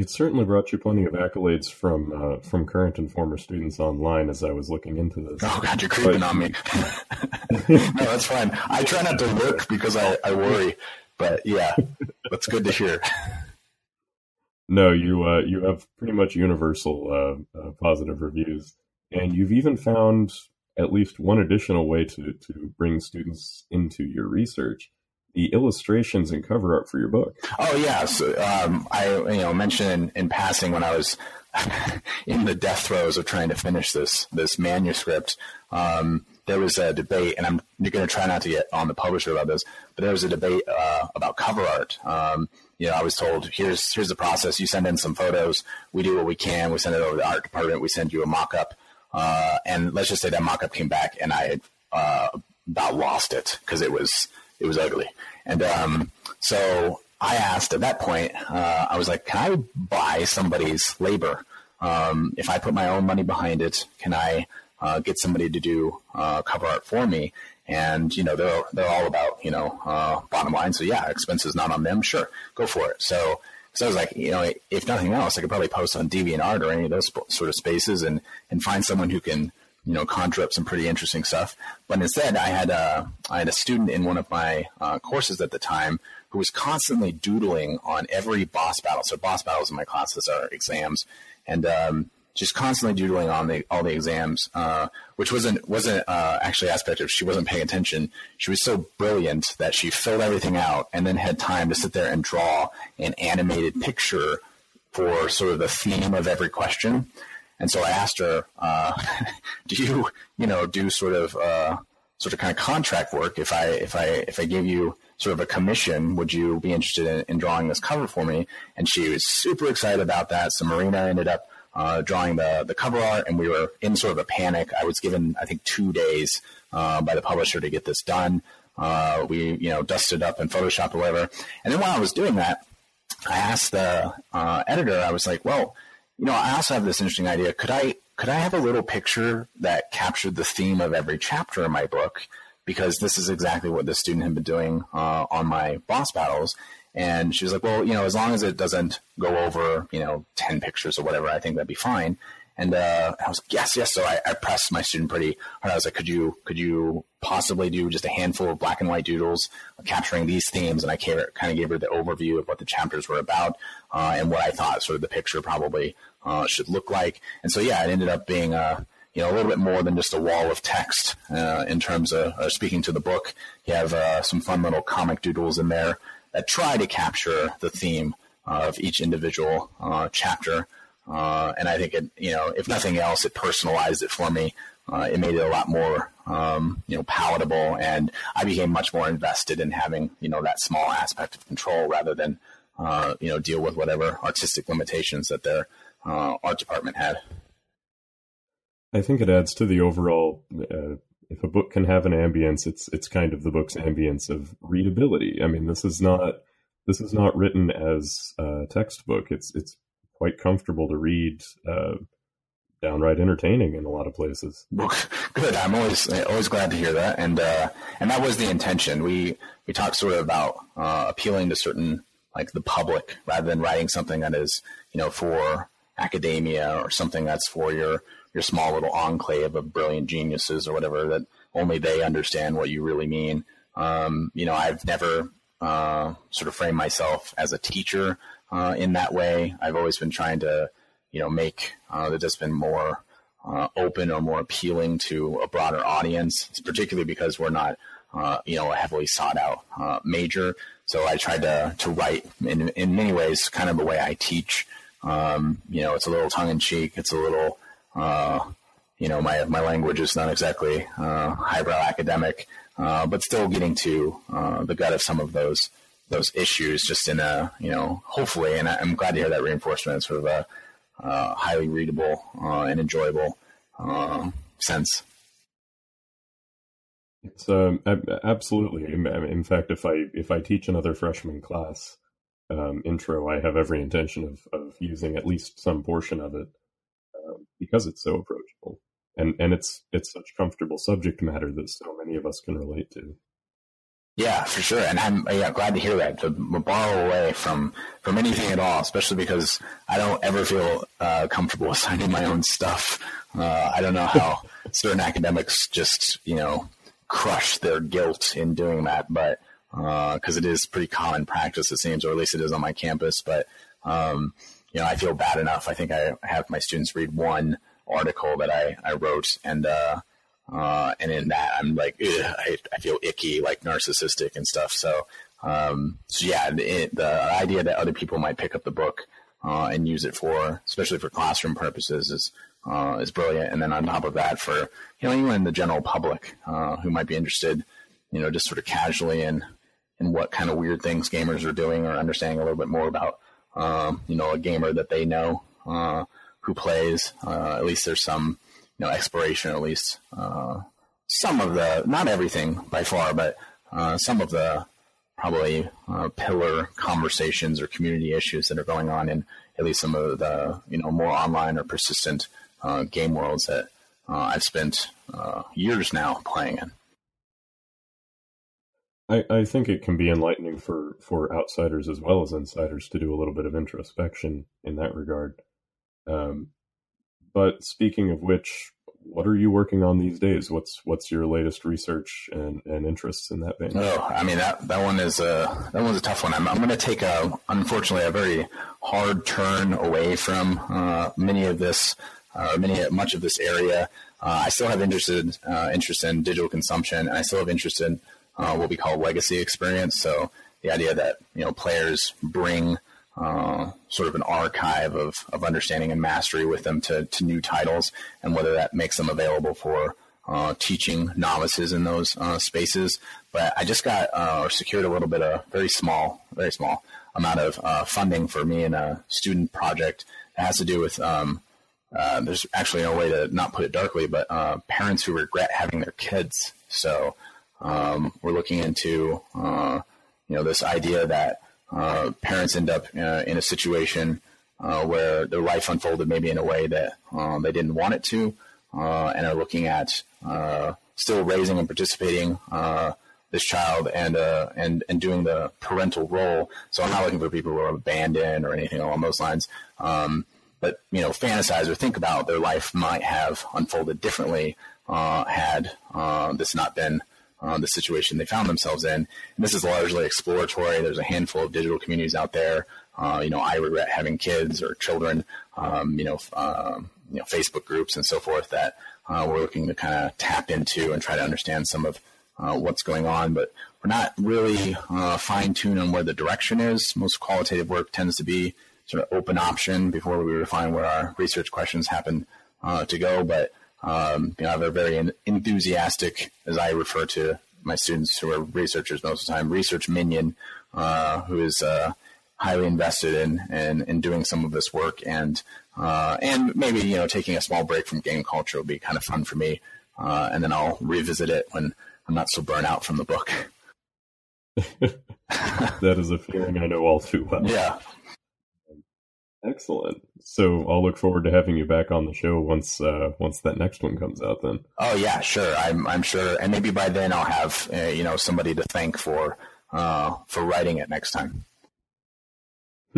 It certainly brought you plenty of accolades from uh, from current and former students online as I was looking into this. Oh God, you're creeping but, on me. no, that's fine. I try not to look because I, I worry, but yeah, that's good to hear. No, you uh, you have pretty much universal uh, uh positive reviews, and you've even found at least one additional way to, to bring students into your research the illustrations and cover art for your book. Oh yes, um, I you know mentioned in, in passing when I was in the death throes of trying to finish this this manuscript. Um, there was a debate, and I'm going to try not to get on the publisher about this, but there was a debate uh, about cover art. Um, you know, I was told, here's here's the process. You send in some photos. We do what we can. We send it over to the art department. We send you a mock-up. Uh, and let's just say that mock-up came back and I uh, about lost it because it was it was ugly. And um, so I asked at that point, uh, I was like, can I buy somebody's labor? Um, if I put my own money behind it, can I uh, get somebody to do uh, cover art for me? And you know they're they're all about you know uh, bottom line. So yeah, expenses not on them. Sure, go for it. So so I was like, you know, if nothing else, I could probably post on DeviantArt or any of those sort of spaces and and find someone who can, you know, conjure up some pretty interesting stuff. But instead, I had a I had a student in one of my uh, courses at the time who was constantly doodling on every boss battle. So boss battles in my classes are exams, and um, just constantly doodling on the all the exams, uh, which wasn't wasn't uh, actually aspect of she wasn't paying attention. She was so brilliant that she filled everything out and then had time to sit there and draw an animated picture for sort of the theme of every question. And so I asked her, uh, "Do you, you know, do sort of uh, sort of kind of contract work? If I if I if I gave you sort of a commission, would you be interested in, in drawing this cover for me?" And she was super excited about that. So Marina ended up uh, drawing the, the cover art, and we were in sort of a panic. I was given, I think, two days uh, by the publisher to get this done. Uh, we, you know, dusted up in Photoshop or whatever. And then while I was doing that, I asked the uh, editor, I was like, well, you know, I also have this interesting idea. Could I could I have a little picture that captured the theme of every chapter in my book? Because this is exactly what the student had been doing uh, on my boss battles. And she was like, well, you know, as long as it doesn't go over, you know, 10 pictures or whatever, I think that'd be fine. And uh, I was like, yes, yes. So I, I, pressed my student pretty hard. I was like, could you could you possibly do just a handful of black and white doodles capturing these themes? And I kind of gave her the overview of what the chapters were about uh, and what I thought sort of the picture probably uh, should look like. And so yeah, it ended up being uh, you know a little bit more than just a wall of text uh, in terms of uh, speaking to the book. You have uh, some fun little comic doodles in there that try to capture the theme of each individual uh, chapter. And I think it, you know, if nothing else, it personalized it for me. It made it a lot more, um, you know, palatable, and I became much more invested in having, you know, that small aspect of control rather than, you know, deal with whatever artistic limitations that their uh, art department had. I think it adds to the overall. Uh, if a book can have an ambience, it's it's kind of the book's ambience of readability. I mean, this is not this is not written as a textbook. It's it's quite comfortable to read. Uh, downright entertaining in a lot of places. Good. I'm always always glad to hear that, and uh, and that was the intention. We we talked sort of about uh, appealing to certain like the public rather than writing something that is you know for academia or something that's for your your small little enclave of brilliant geniuses or whatever that only they understand what you really mean. Um, you know, I've never uh, sort of framed myself as a teacher uh, in that way. I've always been trying to, you know, make uh, the discipline more uh, open or more appealing to a broader audience, particularly because we're not, uh, you know, a heavily sought out uh, major. So I tried to to write in in many ways, kind of the way I teach. Um, you know, it's a little tongue in cheek. It's a little uh, you know, my my language is not exactly uh, highbrow academic, uh, but still getting to uh, the gut of some of those those issues, just in a you know, hopefully, and I'm glad to hear that reinforcement in sort of a uh, highly readable uh, and enjoyable sense. It's um, absolutely. In fact, if I if I teach another freshman class um, intro, I have every intention of of using at least some portion of it um, because it's so approachable and and it's it's such comfortable subject matter that so many of us can relate to. Yeah, for sure, and I'm yeah, glad to hear that. To borrow away from from anything at all, especially because I don't ever feel uh, comfortable signing my own stuff. Uh, I don't know how certain academics just you know crush their guilt in doing that, but because uh, it is pretty common practice, it seems, or at least it is on my campus. But um, you know, I feel bad enough. I think I have my students read one article that I, I wrote and, uh, uh, and in that I'm like, I, I feel icky, like narcissistic and stuff. So, um, so yeah, the, the idea that other people might pick up the book, uh, and use it for, especially for classroom purposes is, uh, is brilliant. And then on top of that, for, you know, even the general public, uh, who might be interested, you know, just sort of casually in, in what kind of weird things gamers are doing or understanding a little bit more about um, you know, a gamer that they know uh, who plays. Uh, at least there's some, you know, exploration. At least uh, some of the, not everything by far, but uh, some of the probably uh, pillar conversations or community issues that are going on in at least some of the, you know, more online or persistent uh, game worlds that I've spent years now playing in. I, I think it can be enlightening for, for outsiders as well as insiders to do a little bit of introspection in that regard. Um, but speaking of which, what are you working on these days? What's what's your latest research and, and interests in that vein? Oh, I mean that that one is a that one's a tough one. I'm I'm going to take a unfortunately a very hard turn away from uh, many of this, uh, many much of this area. Uh, I still have interested uh, interest in digital consumption, and I still have interest in uh, what we call legacy experience. So the idea that you know players bring uh, sort of an archive of, of understanding and mastery with them to, to new titles, and whether that makes them available for uh, teaching novices in those uh, spaces. But I just got uh, or secured a little bit of very small, very small amount of uh, funding for me in a student project that has to do with. Um, there's actually no way to not put it darkly, but parents who regret having their kids. So um, we're looking into, uh, you know, this idea that uh, parents end up uh, in a situation uh, where their life unfolded maybe in a way that uh, they didn't want it to, uh, and are looking at still raising and participating this child and and and doing the parental role. So I'm not looking for people who are abandoned or anything along those lines. Um, but you know, fantasize or think about their life might have unfolded differently had this not been uh, the situation they found themselves in. And this is largely exploratory. There's a handful of digital communities out there. Uh, you know, I regret having kids or children. Um, you know, um, you know, Facebook groups and so forth that uh, we're looking to kind of tap into and try to understand some of uh, what's going on. But we're not really uh, fine tuned on where the direction is. Most qualitative work tends to be sort of open option before we refine where our research questions happen uh, to go. But um, you know, they're very enthusiastic, as I refer to my students who are researchers most of the time, research minion, uh, who is uh, highly invested in, in, in doing some of this work and, uh, and maybe, you know, taking a small break from game culture would be kind of fun for me. Uh, and then I'll revisit it when I'm not so burnt out from the book. that is a feeling I know all too well. Yeah. Excellent. So I'll look forward to having you back on the show once uh, once that next one comes out. Then. Oh yeah, sure. I'm I'm sure, and maybe by then I'll have uh, you know somebody to thank for uh, for writing it next time.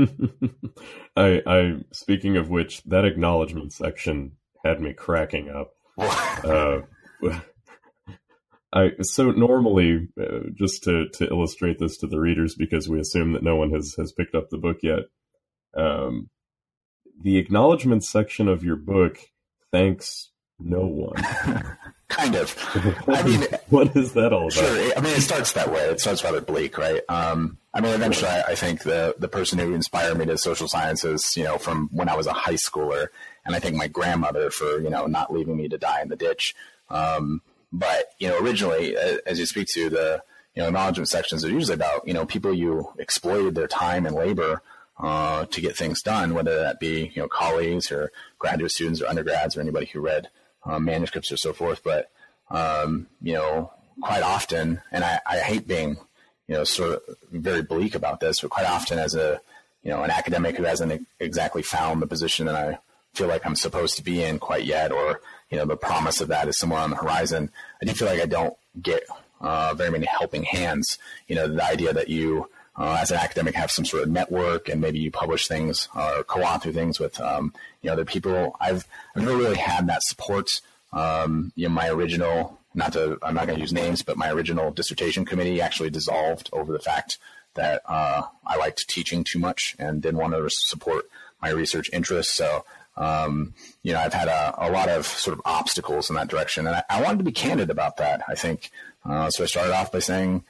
I I speaking of which, that acknowledgement section had me cracking up. uh, I so normally uh, just to to illustrate this to the readers because we assume that no one has has picked up the book yet. Um, the acknowledgement section of your book thanks no one. kind of. I mean, what is that all about? Sure. I mean, it starts that way. It starts rather bleak, right? Um, I mean, eventually, I, I, think the the person who inspired me to social sciences, you know, from when I was a high schooler, and I think my grandmother for you know not leaving me to die in the ditch. Um, but you know, originally, as you speak to the you know acknowledgement sections, are usually about you know people you exploited their time and labor uh, to get things done, whether that be you know colleagues or graduate students or undergrads or anybody who read uh, manuscripts or so forth. But um, you know, quite often, and I, I hate being you know sort of very bleak about this, but quite often as a you know an academic who hasn't exactly found the position that I feel like I'm supposed to be in quite yet, or you know the promise of that is somewhere on the horizon. I do feel like I don't get uh, very many helping hands. You know, the idea that you uh, as an academic have some sort of network and maybe you publish things or co-author things with um, you know other people. I've I've never really had that support. Um, you know, my original not to I'm not going to use names, but my original dissertation committee actually dissolved over the fact that uh, I liked teaching too much and didn't want to support my research interests. So um, you know, I've had a, a, lot of sort of obstacles in that direction, and I, I wanted to be candid about that. I think uh, so. I started off by saying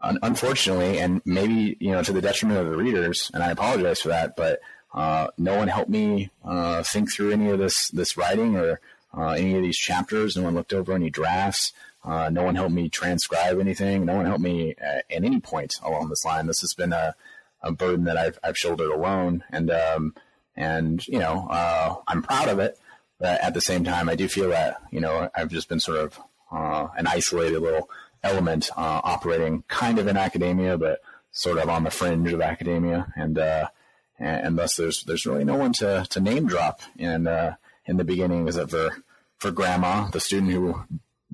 unfortunately, and maybe you know to the detriment of the readers, and I apologize for that, but uh, no one helped me uh, think through any of this this writing or uh, any of these chapters. No one looked over any drafts. Uh, no one helped me transcribe anything. No one helped me at, at, any point along this line. This has been a, a burden that I've, I've shouldered alone, and um, and you know uh, I'm proud of it. But at the same time, I do feel that you know I've just been sort of uh, an isolated little element uh, operating kind of in academia, but sort of on the fringe of academia, and uh, and, and, thus there's there's really no one to, to name drop in uh, in the beginning, except for for Grandma, the student who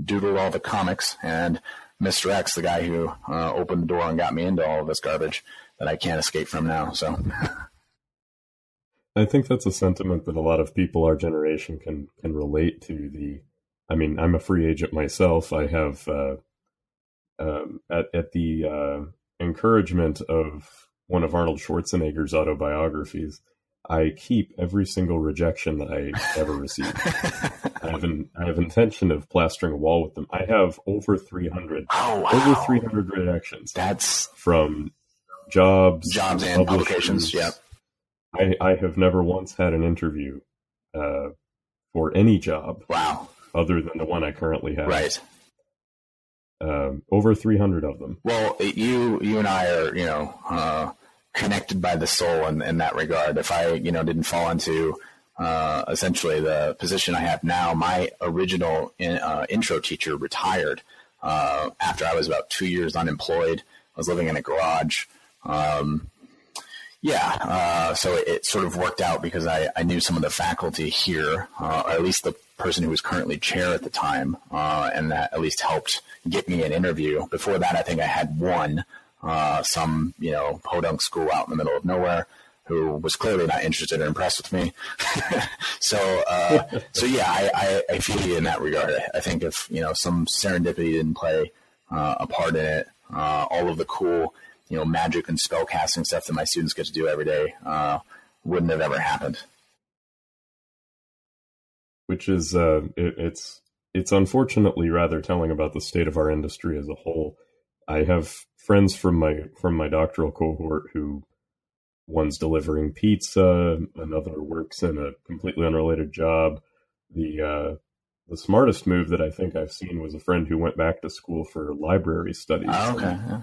doodled all the comics, and Mr. X, the guy who uh, opened the door and got me into all of this garbage that I can't escape from now. So. I think that's a sentiment that a lot of people our generation can can relate to. The, I mean, I'm a free agent myself. I have uh, um, at, at the uh, encouragement of one of Arnold Schwarzenegger's autobiographies, I keep every single rejection that I ever receive. I have an I have intention of plastering a wall with them. I have over three hundred. Oh, wow. Over three hundred rejections. That's from jobs, jobs and publications. Yeah. I, I have never once had an interview uh, for any job. Wow. Other than the one I currently have. Right um, over 300 of them. Well, you you and I are you know uh, connected by the soul in, in that regard. If I you know didn't fall into uh, essentially the position I have now, my original in, uh, intro teacher retired uh, after I was about two years unemployed. I was living in a garage. Um, yeah, uh, so it, it, sort of worked out because I, I knew some of the faculty here, uh, or at least the person who was currently chair at the time, uh, and that at least helped get me an interview. Before that, I think I had one, uh, some you know podunk school out in the middle of nowhere who was clearly not interested or impressed with me. so, uh, so yeah, I, I, I, feel you in that regard. I, think if you know some serendipity didn't play uh, a part in it, all of the cool you know, magic and spell casting stuff that my students get to do every day uh, wouldn't have ever happened. Which is, uh, it, it's it's unfortunately rather telling about the state of our industry as a whole. I have friends from my from my doctoral cohort who one's delivering pizza, another works in a completely unrelated job. The uh, the smartest move that I think I've seen was a friend who went back to school for library studies. Oh, okay. Yeah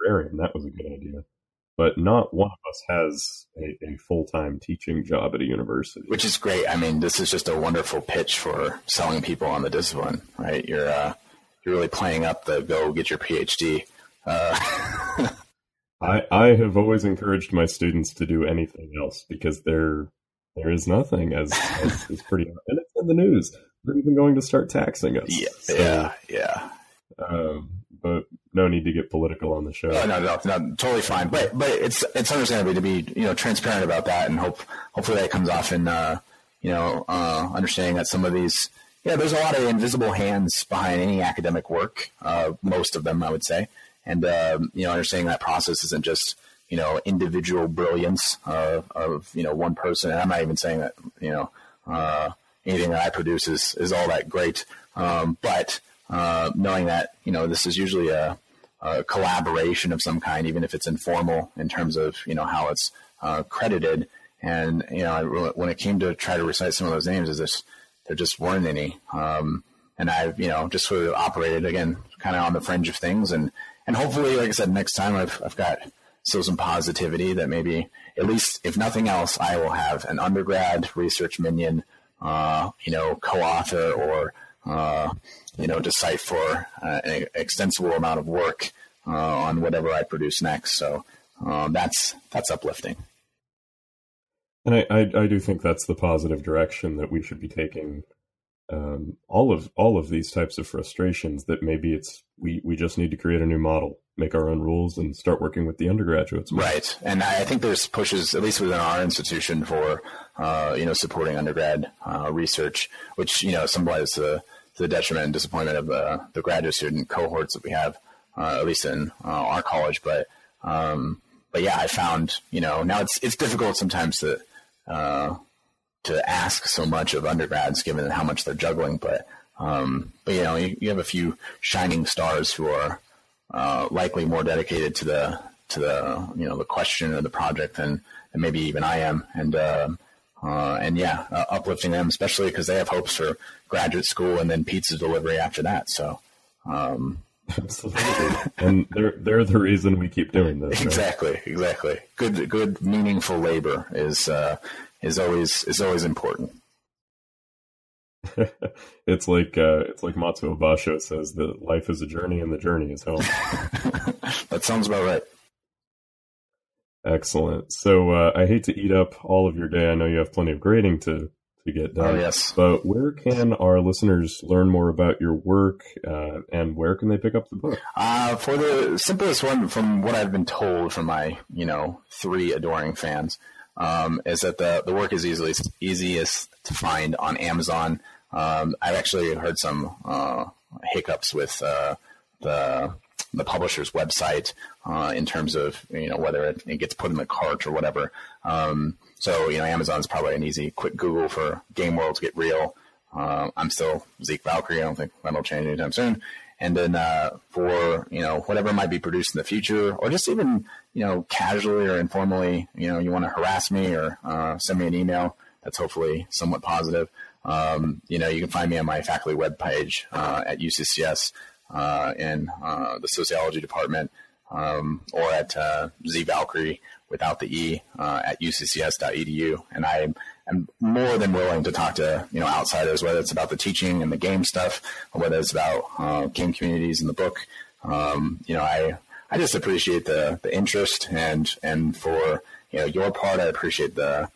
librarian. That was a good idea. But not one of us has a, a full time teaching job at a university. Which is great. I mean, this is just a wonderful pitch for selling people on the discipline, right? You're uh, you're really playing up the go get your PhD. Uh, I I have always encouraged my students to do anything else because there there is nothing as, as is pretty and it's in the news. They're even going to start taxing us. Yeah, so, yeah, yeah. Um, but no need to get political on the show. Oh, no, totally fine. But but it's it's understandable to be you know transparent about that, and hope hopefully that comes off in uh, you know uh, understanding that some of these yeah, there's a lot of invisible hands behind any academic work. Uh, most of them, I would say, and um, you know understanding that process isn't just you know individual brilliance uh, of you know one person. And I'm not even saying that you know uh, anything that I produce is is all that great, um, but uh, knowing that you know this is usually a, a, collaboration of some kind, even if it's informal in terms of you know how it's uh, credited. And you know when it came to try to recite some of those names, is this there just weren't any. Um, and I've you know just sort of operated again, kind of on the fringe of things, and and hopefully, like I said, next time I've I've got still some positivity that maybe at least if nothing else, I will have an undergrad research minion, uh, you know, co-author or uh, you know, to cite for uh, an extensible amount of work uh, on whatever I produce next. So um, that's that's uplifting. And I, I, I, do think that's the positive direction that we should be taking. Um, all of all of these types of frustrations that maybe it's we we just need to create a new model, make our own rules, and start working with the undergraduates. Right, and I think there's pushes at least within our institution for uh, you know supporting undergrad uh, research, which you know symbolizes the to the detriment and disappointment of uh, the graduate student cohorts that we have, uh, at least in uh, our college. But um, but yeah, I found you know now it's it's difficult sometimes to uh, to ask so much of undergrads given how much they're juggling. But um, but you know you, you, have a few shining stars who are uh, likely more dedicated to the to the you know the question or the project than, than maybe even I am, and um, uh, and yeah, uh, uplifting them, especially because they have hopes for graduate school and then pizza delivery after that. So, um, absolutely, and they're they're the reason we keep doing this. Right? Exactly, exactly. Good, good, meaningful labor is uh, is always is always important. it's like uh, it's like Matsuo Basho says that life is a journey and the journey is home. that sounds about right. Excellent. So uh, I hate to eat up all of your day. I know you have plenty of grading to to get done. Oh, yes. But where can our listeners learn more about your work, uh, and where can they pick up the book? Uh, for the simplest one, from what I've been told from my you know three adoring fans, um, is that the the work is easily easiest to find on Amazon. Um, I've actually heard some uh, hiccups with uh, the the publisher's website uh, in terms of you know whether it, it, gets put in the cart or whatever. Um, so you know, Amazon's probably an easy, quick Google for Game Worlds Get Real. Uh, I'm still Zek Valkyrie. I don't think that'll change anytime soon. And then uh, for you know whatever might be produced in the future, or just even you know casually or informally, you know you want to harass me or uh, send me an email that's hopefully somewhat positive. Um, you know you can find me on my faculty webpage uh, at UCCS in uh, the sociology department, um, or at uh, Z Valkyrie without the E uh, at uccs.edu. And I am more than willing to talk to you know outsiders, whether it's about the teaching and the game stuff, or whether it's about uh, game communities and the book. Um, you know, I I just appreciate the the interest and and for you know your part, I appreciate the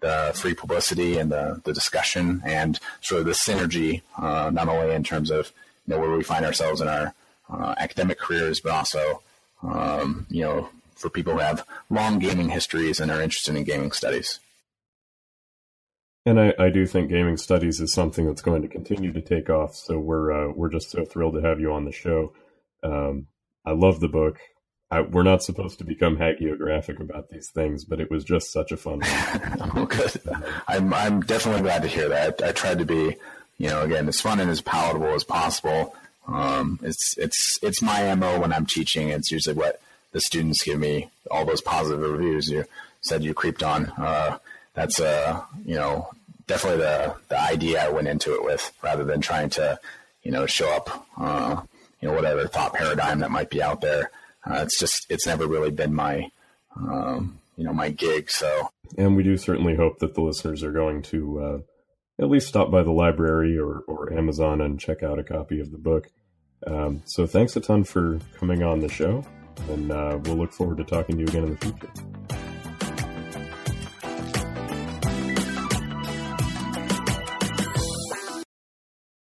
the free publicity and the, the discussion and sort of the synergy, uh, not only in terms of you know where we find ourselves in our uh, academic careers, but also um, you know for people who have long gaming histories and are interested in gaming studies. And I, I do think gaming studies is something that's going to continue to take off. So we're uh, we're just so thrilled to have you on the show. Um, I love the book. I, we're not supposed to become hagiographic about these things, but it was just such a fun oh, good. I'm I'm definitely glad to hear that. I, I tried to be, you know, again as fun and as palatable as possible. Um, it's it's it's my mo when I'm teaching. It's usually what the students give me all those positive reviews you said you creeped on. Uh, that's uh, you know definitely the the idea I went into it with, rather than trying to you know show up uh, you know whatever thought paradigm that might be out there. Uh, it's just it's never really been my um, you know, my gig. So, and we do certainly hope that the listeners are going to uh, at least stop by the library or, or Amazon and check out a copy of the book. Um, so, thanks a ton for coming on the show, and uh, we'll look forward to talking to you again in the future.